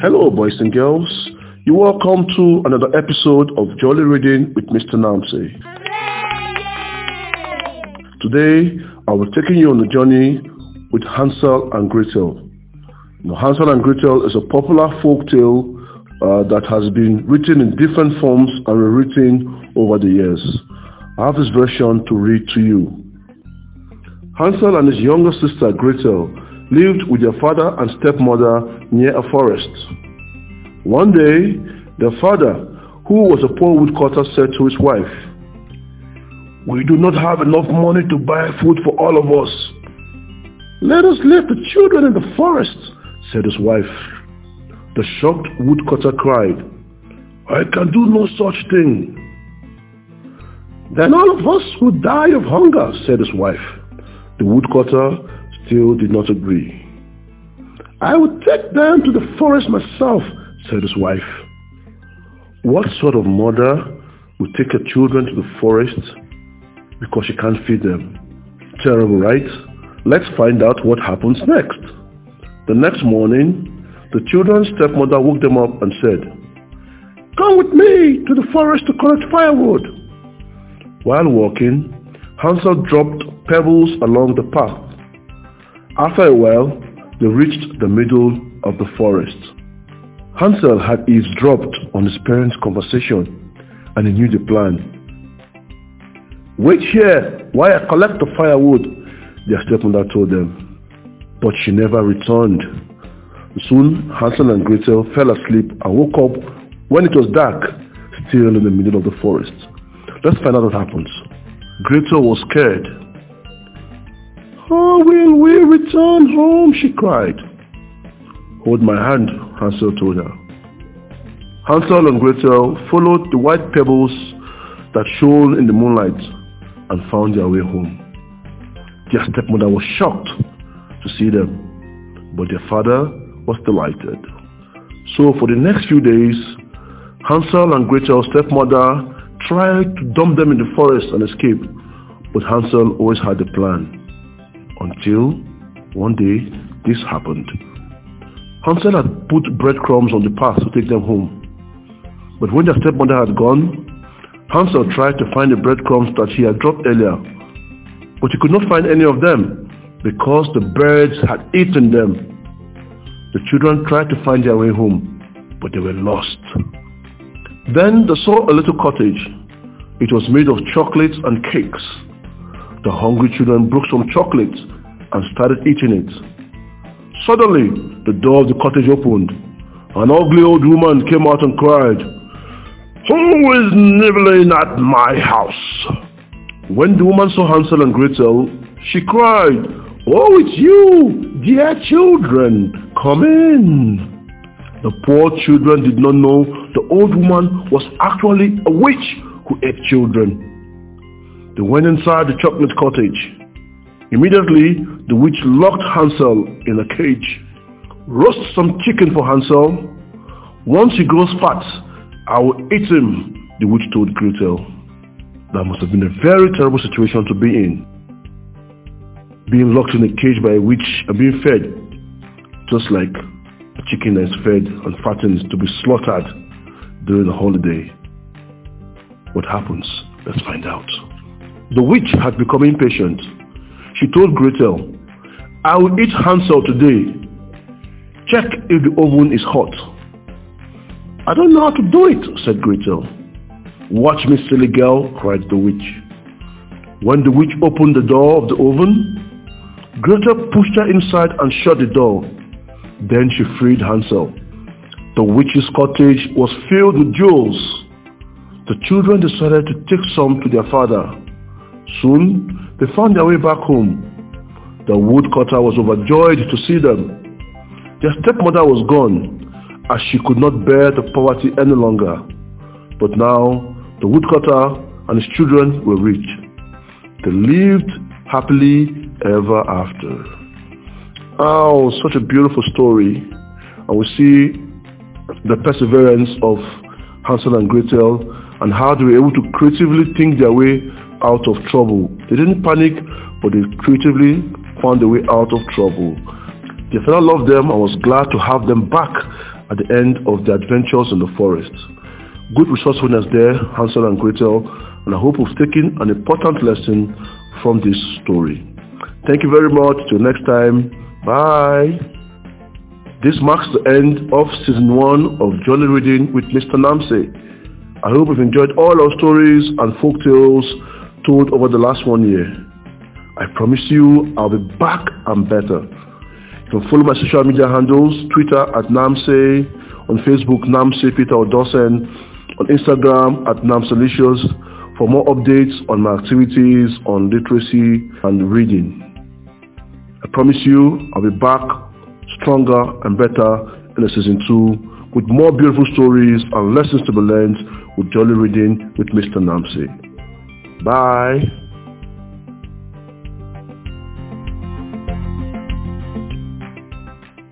Hello, boys and girls. You're welcome to another episode of Jolly Reading with Mr. Namse. Today, I will taking you on a journey with Hansel and Gretel. Now, Hansel and Gretel is a popular folk tale uh, that has been written in different forms and rewritten over the years. I have this version to read to you. Hansel and his younger sister Gretel lived with their father and stepmother near a forest. One day, their father, who was a poor woodcutter, said to his wife, We do not have enough money to buy food for all of us. Let us leave the children in the forest, said his wife. The shocked woodcutter cried, I can do no such thing. Then all of us would die of hunger, said his wife. The woodcutter still did not agree. I will take them to the forest myself, said his wife. What sort of mother would take her children to the forest because she can't feed them? Terrible, right? Let's find out what happens next. The next morning, the children's stepmother woke them up and said, Come with me to the forest to collect firewood. While walking, Hansel dropped pebbles along the path. After a while, they reached the middle of the forest. Hansel had eavesdropped on his parents' conversation and he knew the plan. Wait here while I collect the firewood, their stepmother told them. But she never returned. Soon, Hansel and Gretel fell asleep and woke up when it was dark, still in the middle of the forest. Let's find out what happens. Gretel was scared. Ah, How will we return home? she cried. Hold my hand, Hansel told her. Hansel and Gretel followed the white pebbles that shone in the moonlight and found their way home. Their stepmother was shocked to see them, but their father was delighted. So for the next few days, Hansel and Gretel's stepmother tried to dump them in the forest and escape, but Hansel always had a plan. Until one day, this happened. Hansel had put breadcrumbs on the path to take them home. But when their stepmother had gone, Hansel tried to find the breadcrumbs that he had dropped earlier, but he could not find any of them because the birds had eaten them. The children tried to find their way home, but they were lost. Then they saw a little cottage. It was made of chocolates and cakes. The hungry children broke some chocolates and started eating it. Suddenly, the door of the cottage opened. An ugly old woman came out and cried, who is nibbling at my house? When the woman saw Hansel and Gretel, she cried, Oh, it's you, dear children, come in. The poor children did not know the old woman was actually a witch who ate children. They went inside the chocolate cottage. Immediately, the witch locked Hansel in a cage. Roast some chicken for Hansel. Once he grows fat, I will eat him, the witch told Gretel. That must have been a very terrible situation to be in. Being locked in a cage by a witch and being fed, just like a chicken that is fed and fattens to be slaughtered during the holiday. What happens? Let's find out. The witch had become impatient. She told Gretel, I will eat Hansel today. Check if the oven is hot. I don't know how to do it, said Gretel. Watch me, silly girl, cried the witch. When the witch opened the door of the oven, Gretel pushed her inside and shut the door. Then she freed Hansel. The witch's cottage was filled with jewels. The children decided to take some to their father. Soon, they found their way back home. The woodcutter was overjoyed to see them. Their stepmother was gone, as she could not bear the poverty any longer. But now the woodcutter and his children were rich. They lived happily ever after. Oh, such a beautiful story. And we see the perseverance of Hansel and Gretel and how they were able to creatively think their way out of trouble. They didn't panic, but they creatively found a way out of trouble. The father loved them and was glad to have them back at the end of their adventures in the forest. Good resourcefulness there, Hansel and Gretel, and I hope we've taken an important lesson from this story. Thank you very much. Till next time. Bye. This marks the end of season one of Jolly Reading with Mr. Namse. I hope you've enjoyed all our stories and folk tales told over the last one year. I promise you I'll be back and better. You can follow my social media handles, Twitter at Namse, on Facebook Namse Peter Dawson, on Instagram at Namselicious, for more updates on my activities on literacy and reading. I promise you I'll be back stronger and better in the season 2 with more beautiful stories and lessons to be learned with Jolly Reading with Mr. Namse. Bye.